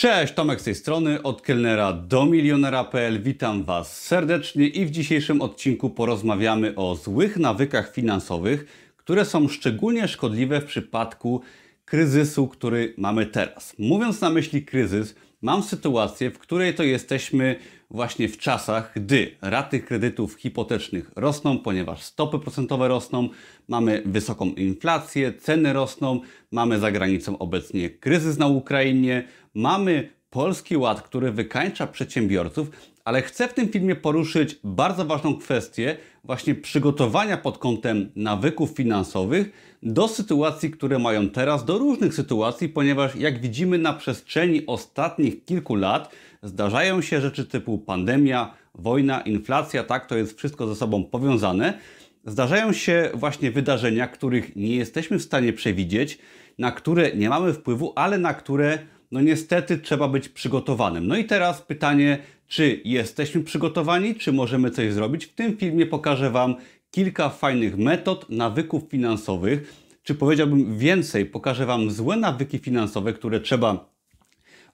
Cześć, Tomek z tej strony, od kelnera do milionera.pl. Witam Was serdecznie i w dzisiejszym odcinku porozmawiamy o złych nawykach finansowych, które są szczególnie szkodliwe w przypadku kryzysu, który mamy teraz. Mówiąc na myśli kryzys, mam sytuację, w której to jesteśmy właśnie w czasach, gdy raty kredytów hipotecznych rosną, ponieważ stopy procentowe rosną, mamy wysoką inflację, ceny rosną, mamy za granicą obecnie kryzys na Ukrainie, mamy Polski Ład, który wykańcza przedsiębiorców, ale chcę w tym filmie poruszyć bardzo ważną kwestię właśnie przygotowania pod kątem nawyków finansowych do sytuacji, które mają teraz, do różnych sytuacji, ponieważ jak widzimy na przestrzeni ostatnich kilku lat zdarzają się rzeczy typu pandemia, wojna, inflacja, tak, to jest wszystko ze sobą powiązane. Zdarzają się właśnie wydarzenia, których nie jesteśmy w stanie przewidzieć, na które nie mamy wpływu, ale na które no niestety trzeba być przygotowanym. No i teraz pytanie, czy jesteśmy przygotowani, czy możemy coś zrobić? W tym filmie pokażę Wam kilka fajnych metod, nawyków finansowych, czy powiedziałbym więcej, pokażę Wam złe nawyki finansowe, które trzeba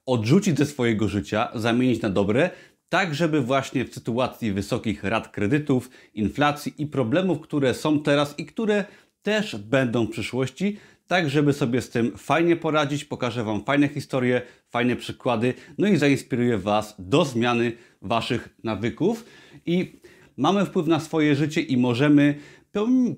odrzucić ze swojego życia, zamienić na dobre, tak żeby właśnie w sytuacji wysokich rat kredytów, inflacji i problemów, które są teraz i które też będą w przyszłości, tak żeby sobie z tym fajnie poradzić. Pokażę Wam fajne historie, fajne przykłady, no i zainspiruję Was do zmiany Waszych nawyków. I mamy wpływ na swoje życie i możemy,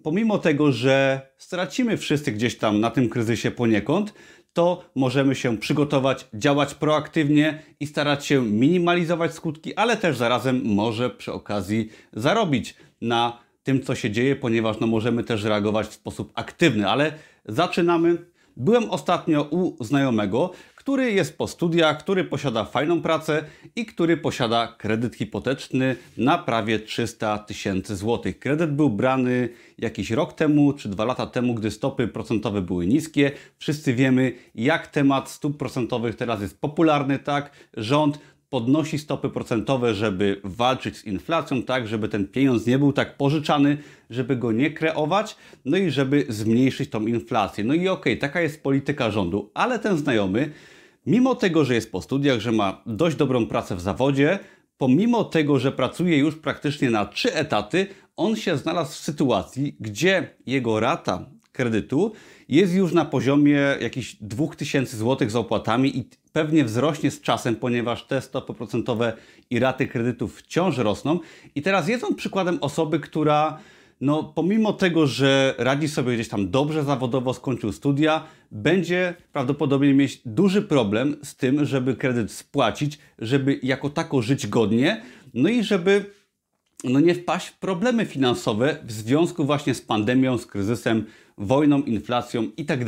pomimo tego, że stracimy wszyscy gdzieś tam na tym kryzysie poniekąd, to możemy się przygotować, działać proaktywnie i starać się minimalizować skutki, ale też zarazem może przy okazji zarobić na tym, co się dzieje, ponieważ no, możemy też reagować w sposób aktywny. Ale zaczynamy. Byłem ostatnio u znajomego, który jest po studiach, który posiada fajną pracę i który posiada kredyt hipoteczny na prawie 300 tysięcy złotych. Kredyt był brany jakiś rok temu czy dwa lata temu, gdy stopy procentowe były niskie. Wszyscy wiemy, jak temat stóp procentowych teraz jest popularny, tak? Rząd podnosi stopy procentowe, żeby walczyć z inflacją, tak, żeby ten pieniądz nie był tak pożyczany, żeby go nie kreować, no i żeby zmniejszyć tą inflację. No i okej, okay, taka jest polityka rządu, ale ten znajomy, mimo tego, że jest po studiach, że ma dość dobrą pracę w zawodzie, pomimo tego, że pracuje już praktycznie na trzy etaty, on się znalazł w sytuacji, gdzie jego rata kredytu jest już na poziomie jakichś 2000 zł z opłatami i pewnie wzrośnie z czasem, ponieważ te stopy procentowe i raty kredytów wciąż rosną. I teraz jest on przykładem osoby, która no, pomimo tego, że radzi sobie gdzieś tam dobrze zawodowo, skończył studia, będzie prawdopodobnie mieć duży problem z tym, żeby kredyt spłacić, żeby jako tako żyć godnie, no i żeby no nie wpaść w problemy finansowe w związku właśnie z pandemią, z kryzysem, wojną, inflacją i tak.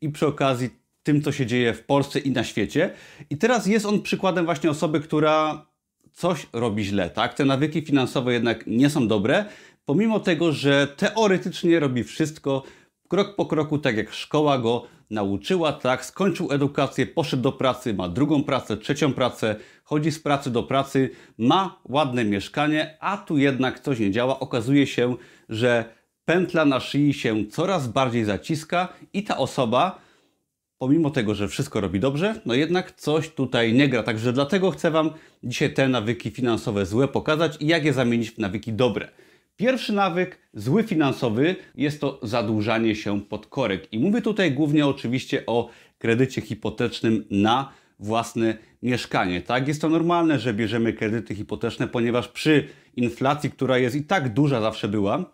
I przy okazji tym, co się dzieje w Polsce i na świecie. I teraz jest on przykładem właśnie osoby, która coś robi źle, tak? Te nawyki finansowe jednak nie są dobre, pomimo tego, że teoretycznie robi wszystko krok po kroku, tak jak szkoła go nauczyła, tak? Skończył edukację, poszedł do pracy, ma drugą pracę, trzecią pracę, chodzi z pracy do pracy, ma ładne mieszkanie, a tu jednak coś nie działa. Okazuje się, że pętla na szyi się coraz bardziej zaciska i ta osoba pomimo tego, że wszystko robi dobrze, no jednak coś tutaj nie gra. Także dlatego chcę Wam dzisiaj te nawyki finansowe złe pokazać i jak je zamienić w nawyki dobre. Pierwszy nawyk, zły finansowy, jest to zadłużanie się pod korek. I mówię tutaj głównie oczywiście o kredycie hipotecznym na własne mieszkanie. Tak, jest to normalne, że bierzemy kredyty hipoteczne, ponieważ przy inflacji, która jest i tak duża zawsze była,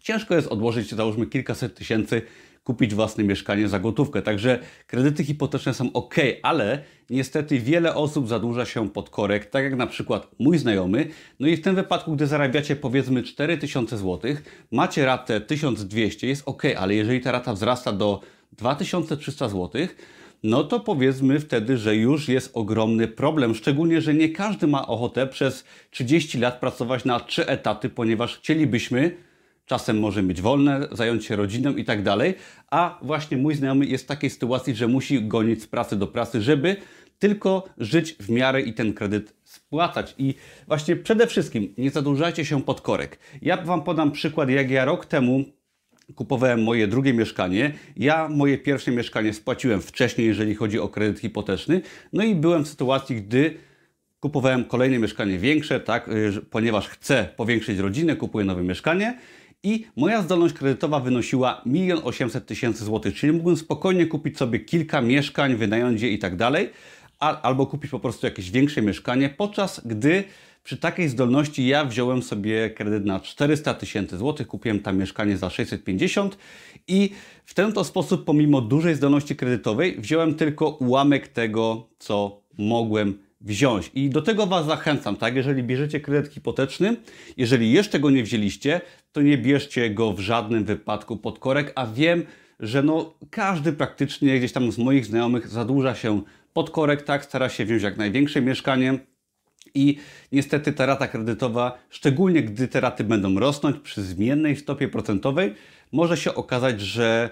ciężko jest odłożyć, załóżmy, kilkaset tysięcy kupić własne mieszkanie za gotówkę. Także kredyty hipoteczne są ok, ale niestety wiele osób zadłuża się pod korek, tak jak na przykład mój znajomy. No i w tym wypadku, gdy zarabiacie powiedzmy 4000 zł, macie ratę 1200, jest ok, ale jeżeli ta rata wzrasta do 2300 zł, no to powiedzmy wtedy, że już jest ogromny problem. Szczególnie, że nie każdy ma ochotę przez 30 lat pracować na trzy etaty, ponieważ chcielibyśmy czasem może mieć wolne, zająć się rodziną i tak dalej, a właśnie mój znajomy jest w takiej sytuacji, że musi gonić z pracy do pracy, żeby tylko żyć w miarę i ten kredyt spłacać. I właśnie przede wszystkim nie zadłużajcie się pod korek. Ja Wam podam przykład, jak ja rok temu kupowałem moje drugie mieszkanie. Ja moje pierwsze mieszkanie spłaciłem wcześniej, jeżeli chodzi o kredyt hipoteczny. No i byłem w sytuacji, gdy kupowałem kolejne mieszkanie większe, tak, y, ponieważ chcę powiększyć rodzinę, kupuję nowe mieszkanie i moja zdolność kredytowa wynosiła 1 800 tysięcy złotych, czyli mógłbym spokojnie kupić sobie kilka mieszkań, wynająć je i tak dalej, albo kupić po prostu jakieś większe mieszkanie, podczas gdy przy takiej zdolności ja wziąłem sobie kredyt na 400 tysięcy złotych, kupiłem tam mieszkanie za 650 i w ten to sposób, pomimo dużej zdolności kredytowej, wziąłem tylko ułamek tego, co mogłem wziąć. I do tego Was zachęcam, tak? Jeżeli bierzecie kredyt hipoteczny, jeżeli jeszcze go nie wzięliście, to nie bierzcie go w żadnym wypadku pod korek, a wiem, że no każdy praktycznie gdzieś tam z moich znajomych zadłuża się pod korek, tak? Stara się wziąć jak największe mieszkanie, i niestety ta rata kredytowa, szczególnie gdy te raty będą rosnąć przy zmiennej stopie procentowej, może się okazać, że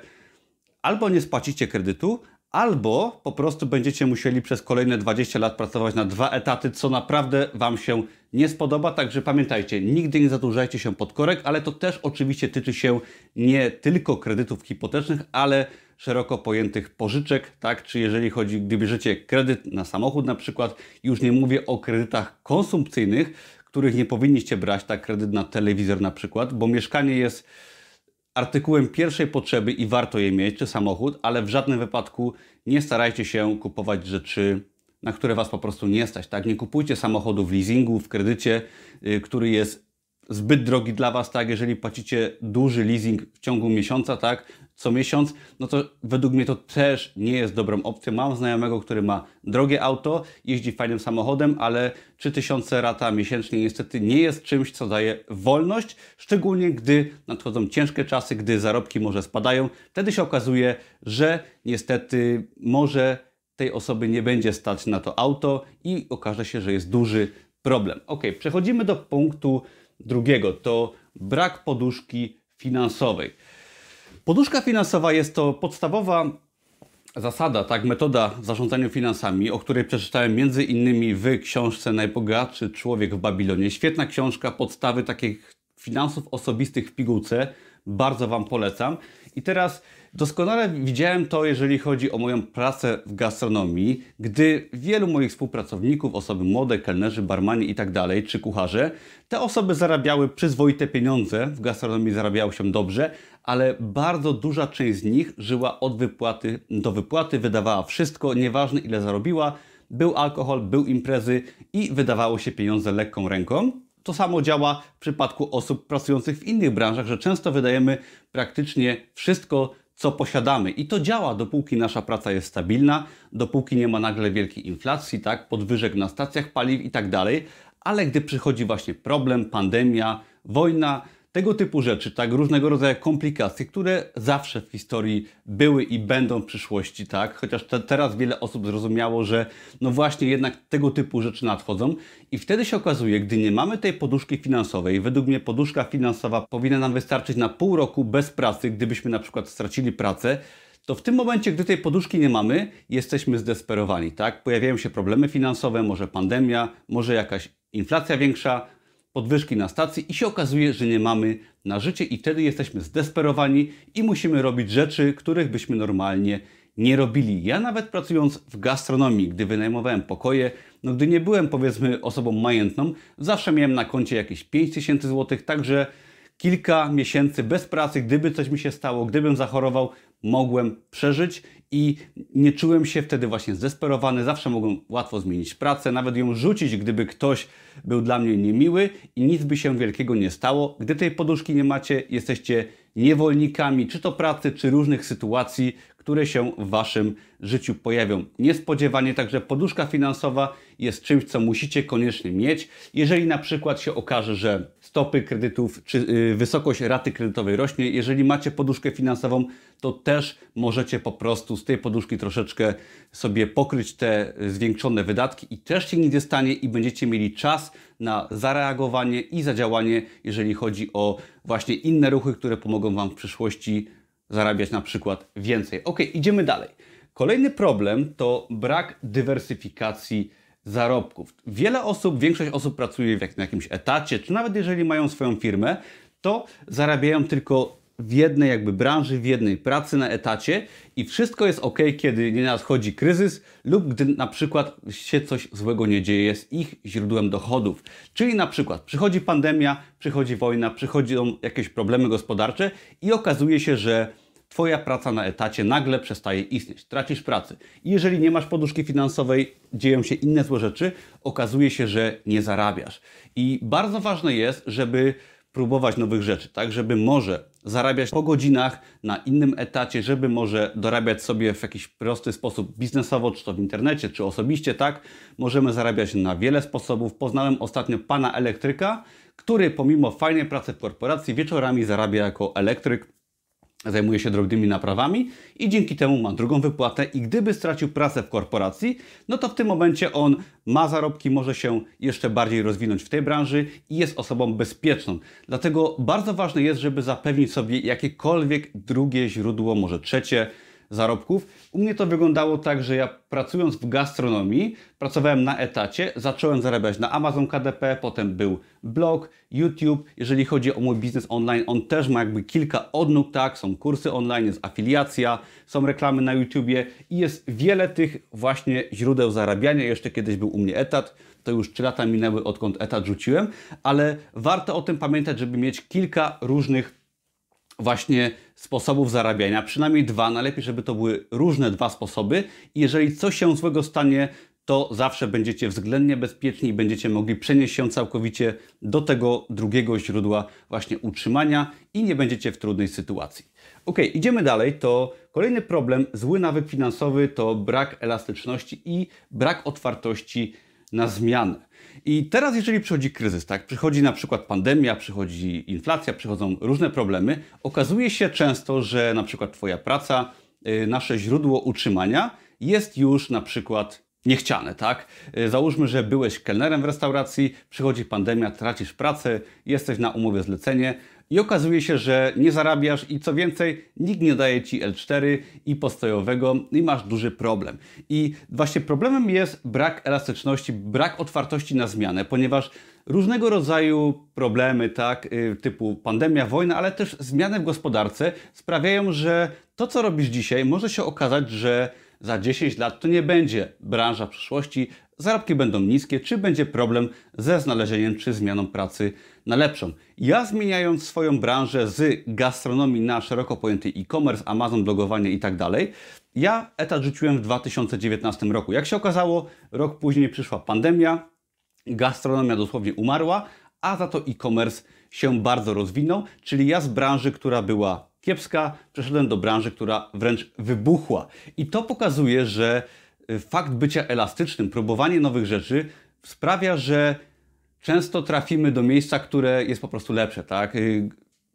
albo nie spłacicie kredytu, albo po prostu będziecie musieli przez kolejne 20 lat pracować na dwa etaty, co naprawdę Wam się nie spodoba. Także pamiętajcie, nigdy nie zadłużajcie się pod korek, ale to też oczywiście tyczy się nie tylko kredytów hipotecznych, ale szeroko pojętych pożyczek, tak? Czy jeżeli chodzi, gdy bierzecie kredyt na samochód na przykład, już nie mówię o kredytach konsumpcyjnych, których nie powinniście brać, tak kredyt na telewizor na przykład, bo mieszkanie jest artykułem pierwszej potrzeby i warto je mieć, czy samochód, ale w żadnym wypadku nie starajcie się kupować rzeczy, na które Was po prostu nie stać. Tak? Nie kupujcie samochodu w leasingu, w kredycie, yy, który jest zbyt drogi dla Was, tak? Jeżeli płacicie duży leasing w ciągu miesiąca, tak? Co miesiąc, no to według mnie to też nie jest dobrą opcją. Mam znajomego, który ma drogie auto, jeździ fajnym samochodem, ale 3000 rata miesięcznie niestety nie jest czymś, co daje wolność, szczególnie gdy nadchodzą ciężkie czasy, gdy zarobki może spadają. Wtedy się okazuje, że niestety może tej osoby nie będzie stać na to auto i okaże się, że jest duży problem. Ok, przechodzimy do punktu drugiego to brak poduszki finansowej. Poduszka finansowa jest to podstawowa zasada, tak, metoda w zarządzaniu finansami, o której przeczytałem między innymi w książce Najbogatszy człowiek w Babilonie. Świetna książka, podstawy takich finansów osobistych w pigułce. Bardzo Wam polecam. I teraz Doskonale widziałem to, jeżeli chodzi o moją pracę w gastronomii, gdy wielu moich współpracowników, osoby młode, kelnerzy, barmani i tak czy kucharze, te osoby zarabiały przyzwoite pieniądze, w gastronomii zarabiało się dobrze, ale bardzo duża część z nich żyła od wypłaty do wypłaty, wydawała wszystko, nieważne ile zarobiła, był alkohol, był imprezy i wydawało się pieniądze lekką ręką. To samo działa w przypadku osób pracujących w innych branżach, że często wydajemy praktycznie wszystko, co posiadamy. I to działa, dopóki nasza praca jest stabilna, dopóki nie ma nagle wielkiej inflacji, tak, podwyżek na stacjach paliw i tak dalej. Ale gdy przychodzi właśnie problem, pandemia, wojna, tego typu rzeczy, tak, różnego rodzaju komplikacje, które zawsze w historii były i będą w przyszłości, tak, chociaż te, teraz wiele osób zrozumiało, że no właśnie jednak tego typu rzeczy nadchodzą. I wtedy się okazuje, gdy nie mamy tej poduszki finansowej, według mnie poduszka finansowa powinna nam wystarczyć na pół roku bez pracy, gdybyśmy na przykład stracili pracę, to w tym momencie, gdy tej poduszki nie mamy, jesteśmy zdesperowani, tak? Pojawiają się problemy finansowe, może pandemia, może jakaś inflacja większa, podwyżki na stacji i się okazuje, że nie mamy na życie i wtedy jesteśmy zdesperowani i musimy robić rzeczy, których byśmy normalnie nie robili. Ja nawet pracując w gastronomii, gdy wynajmowałem pokoje, no gdy nie byłem powiedzmy osobą majętną, zawsze miałem na koncie jakieś 5000 zł, także kilka miesięcy bez pracy, gdyby coś mi się stało, gdybym zachorował, mogłem przeżyć i nie czułem się wtedy właśnie zdesperowany. Zawsze mogłem łatwo zmienić pracę, nawet ją rzucić, gdyby ktoś był dla mnie niemiły i nic by się wielkiego nie stało. Gdy tej poduszki nie macie, jesteście niewolnikami, czy to pracy, czy różnych sytuacji, które się w Waszym życiu pojawią niespodziewanie. Także poduszka finansowa jest czymś, co musicie koniecznie mieć. Jeżeli na przykład się okaże, że stopy kredytów czy yy, wysokość raty kredytowej rośnie, jeżeli macie poduszkę finansową, to też możecie po prostu z tej poduszki troszeczkę sobie pokryć te zwiększone wydatki i też się nic nie stanie i będziecie mieli czas na zareagowanie i zadziałanie, jeżeli chodzi o właśnie inne ruchy, które pomogą Wam w przyszłości zarabiać na przykład więcej. Ok, idziemy dalej. Kolejny problem to brak dywersyfikacji zarobków. Wiele osób, większość osób pracuje w jakimś etacie, czy nawet jeżeli mają swoją firmę, to zarabiają tylko w jednej jakby branży, w jednej pracy na etacie i wszystko jest ok, kiedy nie nadchodzi kryzys lub gdy na przykład się coś złego nie dzieje z ich źródłem dochodów. Czyli na przykład przychodzi pandemia, przychodzi wojna, przychodzą jakieś problemy gospodarcze i okazuje się, że Twoja praca na etacie nagle przestaje istnieć, tracisz pracę. I jeżeli nie masz poduszki finansowej, dzieją się inne złe rzeczy, okazuje się, że nie zarabiasz. I bardzo ważne jest, żeby próbować nowych rzeczy, tak, żeby może zarabiać po godzinach na innym etacie, żeby może dorabiać sobie w jakiś prosty sposób biznesowo, czy to w internecie, czy osobiście, tak. Możemy zarabiać na wiele sposobów. Poznałem ostatnio pana elektryka, który pomimo fajnej pracy w korporacji wieczorami zarabia jako elektryk zajmuje się drobnymi naprawami i dzięki temu ma drugą wypłatę i gdyby stracił pracę w korporacji, no to w tym momencie on ma zarobki, może się jeszcze bardziej rozwinąć w tej branży i jest osobą bezpieczną. Dlatego bardzo ważne jest, żeby zapewnić sobie jakiekolwiek drugie źródło, może trzecie, zarobków. U mnie to wyglądało tak, że ja pracując w gastronomii, pracowałem na etacie, zacząłem zarabiać na Amazon KDP, potem był blog, YouTube. Jeżeli chodzi o mój biznes online, on też ma jakby kilka odnóg, tak? Są kursy online, jest afiliacja, są reklamy na YouTubie i jest wiele tych właśnie źródeł zarabiania. Jeszcze kiedyś był u mnie etat, to już 3 lata minęły odkąd etat rzuciłem, ale warto o tym pamiętać, żeby mieć kilka różnych właśnie sposobów zarabiania, przynajmniej dwa, najlepiej, żeby to były różne dwa sposoby. Jeżeli coś się złego stanie, to zawsze będziecie względnie bezpieczni i będziecie mogli przenieść się całkowicie do tego drugiego źródła właśnie utrzymania i nie będziecie w trudnej sytuacji. Ok, idziemy dalej. To kolejny problem, zły nawyk finansowy to brak elastyczności i brak otwartości na zmianę. I teraz, jeżeli przychodzi kryzys, tak, przychodzi na przykład pandemia, przychodzi inflacja, przychodzą różne problemy, okazuje się często, że na przykład Twoja praca, y, nasze źródło utrzymania jest już na przykład niechciane, tak? Y, załóżmy, że byłeś kelnerem w restauracji, przychodzi pandemia, tracisz pracę, jesteś na umowie zlecenie, i okazuje się, że nie zarabiasz i co więcej, nikt nie daje Ci L4 i postojowego i masz duży problem. I właśnie problemem jest brak elastyczności, brak otwartości na zmianę, ponieważ różnego rodzaju problemy, tak, y, typu pandemia, wojna, ale też zmiany w gospodarce sprawiają, że to, co robisz dzisiaj, może się okazać, że za 10 lat to nie będzie branża przyszłości, zarobki będą niskie, czy będzie problem ze znalezieniem czy zmianą pracy na lepszą. Ja zmieniając swoją branżę z gastronomii na szeroko pojęty e-commerce, Amazon, blogowanie i tak dalej, ja etat rzuciłem w 2019 roku. Jak się okazało, rok później przyszła pandemia, gastronomia dosłownie umarła, a za to e-commerce się bardzo rozwinął, czyli ja z branży, która była kiepska, przeszedłem do branży, która wręcz wybuchła. I to pokazuje, że fakt bycia elastycznym, próbowanie nowych rzeczy sprawia, że często trafimy do miejsca, które jest po prostu lepsze, tak? Y,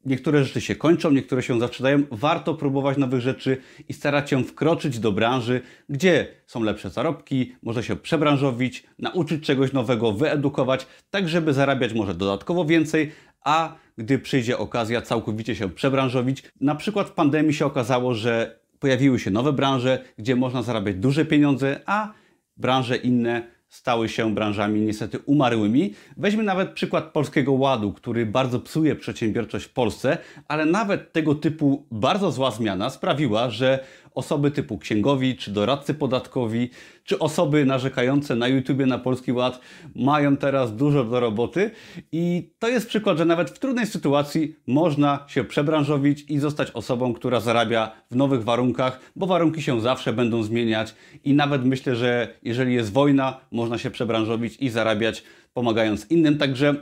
niektóre rzeczy się kończą, niektóre się zaczynają. Warto próbować nowych rzeczy i starać się wkroczyć do branży, gdzie są lepsze zarobki, może się przebranżowić, nauczyć czegoś nowego, wyedukować, tak żeby zarabiać może dodatkowo więcej, a gdy przyjdzie okazja całkowicie się przebranżowić. Na przykład w pandemii się okazało, że pojawiły się nowe branże, gdzie można zarabiać duże pieniądze, a branże inne stały się branżami niestety umarłymi. Weźmy nawet przykład Polskiego Ładu, który bardzo psuje przedsiębiorczość w Polsce, ale nawet tego typu bardzo zła zmiana sprawiła, że osoby typu księgowi, czy doradcy podatkowi, czy osoby narzekające na YouTube na Polski Ład mają teraz dużo do roboty. I to jest przykład, że nawet w trudnej sytuacji można się przebranżowić i zostać osobą, która zarabia w nowych warunkach, bo warunki się zawsze będą zmieniać. I nawet myślę, że jeżeli jest wojna, można się przebranżowić i zarabiać pomagając innym, także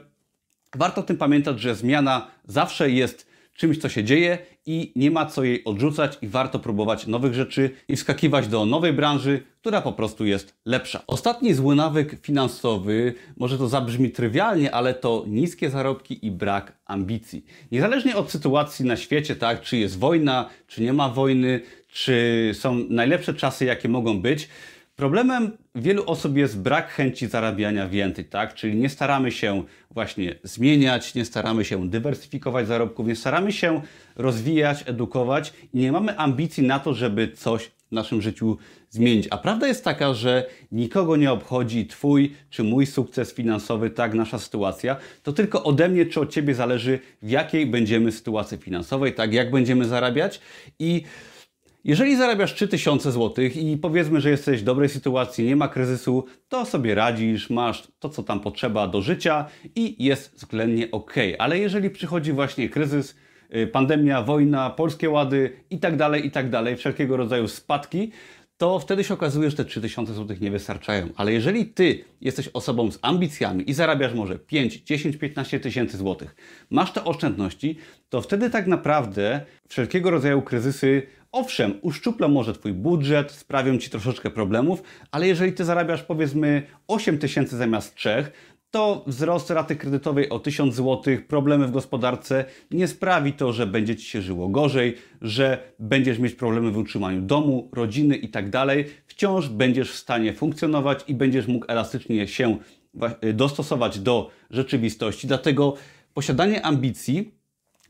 warto o tym pamiętać, że zmiana zawsze jest czymś, co się dzieje i nie ma co jej odrzucać i warto próbować nowych rzeczy i wskakiwać do nowej branży, która po prostu jest lepsza. Ostatni zły nawyk finansowy, może to zabrzmi trywialnie, ale to niskie zarobki i brak ambicji. Niezależnie od sytuacji na świecie, tak, czy jest wojna, czy nie ma wojny, czy są najlepsze czasy, jakie mogą być, Problemem wielu osób jest brak chęci zarabiania więcej, tak? Czyli nie staramy się właśnie zmieniać, nie staramy się dywersyfikować zarobków, nie staramy się rozwijać, edukować i nie mamy ambicji na to, żeby coś w naszym życiu zmienić. A prawda jest taka, że nikogo nie obchodzi Twój czy mój sukces finansowy, tak, nasza sytuacja. To tylko ode mnie czy od Ciebie zależy, w jakiej będziemy sytuacji finansowej, tak, jak będziemy zarabiać i jeżeli zarabiasz 3000 zł i powiedzmy, że jesteś w dobrej sytuacji, nie ma kryzysu, to sobie radzisz, masz to, co tam potrzeba do życia i jest względnie ok. Ale jeżeli przychodzi właśnie kryzys, y, pandemia, wojna, polskie łady i tak dalej, i tak dalej, wszelkiego rodzaju spadki, to wtedy się okazuje, że te 3000 zł nie wystarczają. Ale jeżeli ty jesteś osobą z ambicjami i zarabiasz może 5, 10, 15 tysięcy złotych, masz te oszczędności, to wtedy tak naprawdę wszelkiego rodzaju kryzysy Owszem, uszczuplą może Twój budżet, sprawią Ci troszeczkę problemów, ale jeżeli Ty zarabiasz powiedzmy 8 tysięcy zamiast 3, to wzrost raty kredytowej o 1000 zł, problemy w gospodarce nie sprawi to, że będzie Ci się żyło gorzej, że będziesz mieć problemy w utrzymaniu domu, rodziny i tak. Wciąż będziesz w stanie funkcjonować i będziesz mógł elastycznie się dostosować do rzeczywistości. Dlatego posiadanie ambicji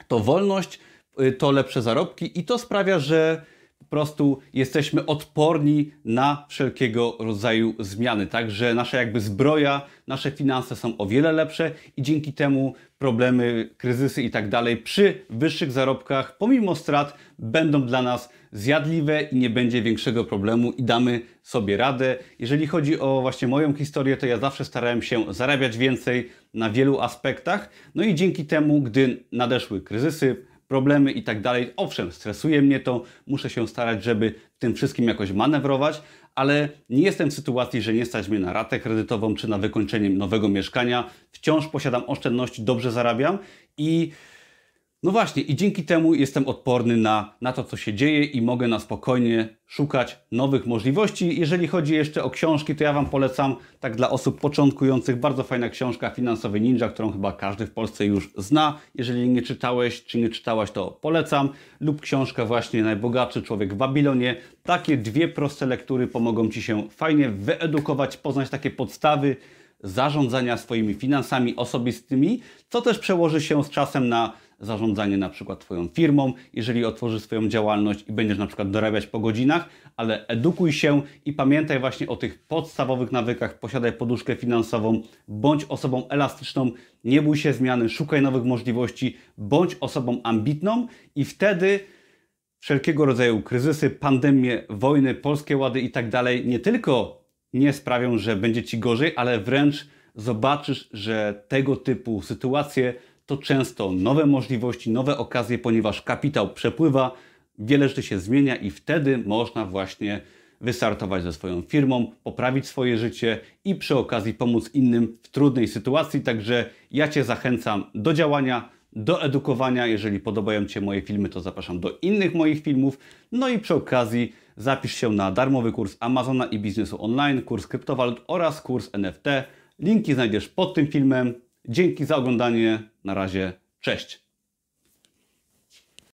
to wolność Y, to lepsze zarobki i to sprawia, że prostu jesteśmy odporni na wszelkiego rodzaju zmiany. Także nasza jakby zbroja, nasze finanse są o wiele lepsze i dzięki temu problemy, kryzysy i tak dalej przy wyższych zarobkach, pomimo strat, będą dla nas zjadliwe i nie będzie większego problemu i damy sobie radę. Jeżeli chodzi o właśnie moją historię, to ja zawsze starałem się zarabiać więcej na wielu aspektach. No i dzięki temu, gdy nadeszły kryzysy, problemy i tak dalej. Owszem, stresuje mnie to, muszę się starać, żeby tym wszystkim jakoś manewrować, ale nie jestem w sytuacji, że nie stać mnie na ratę kredytową czy na wykończenie nowego mieszkania. Wciąż posiadam oszczędności, dobrze zarabiam i no właśnie, i dzięki temu jestem odporny na, na to, co się dzieje i mogę na spokojnie szukać nowych możliwości. Jeżeli chodzi jeszcze o książki, to ja Wam polecam, tak dla osób początkujących, bardzo fajna książka Finansowy Ninja, którą chyba każdy w Polsce już zna. Jeżeli nie czytałeś, czy nie czytałaś, to polecam. Lub książka właśnie Najbogatszy Człowiek w Babilonie. Takie dwie proste lektury pomogą Ci się fajnie wyedukować, poznać takie podstawy, zarządzania swoimi finansami osobistymi, co też przełoży się z czasem na zarządzanie na przykład Twoją firmą, jeżeli otworzysz swoją działalność i będziesz na przykład dorabiać po godzinach, ale edukuj się i pamiętaj właśnie o tych podstawowych nawykach, posiadaj poduszkę finansową, bądź osobą elastyczną, nie bój się zmiany, szukaj nowych możliwości, bądź osobą ambitną i wtedy wszelkiego rodzaju kryzysy, pandemie, wojny, polskie łady i tak dalej nie tylko nie sprawią, że będzie Ci gorzej, ale wręcz zobaczysz, że tego typu sytuacje to często nowe możliwości, nowe okazje, ponieważ kapitał przepływa, wiele rzeczy się zmienia i wtedy można właśnie wystartować ze swoją firmą, poprawić swoje życie i przy okazji pomóc innym w trudnej sytuacji. Także ja Cię zachęcam do działania, do edukowania. Jeżeli podobają Ci się moje filmy, to zapraszam do innych moich filmów. No i przy okazji zapisz się na darmowy kurs Amazona i biznesu online, kurs kryptowalut oraz kurs NFT. Linki znajdziesz pod tym filmem. Dzięki za oglądanie. Na razie. Cześć.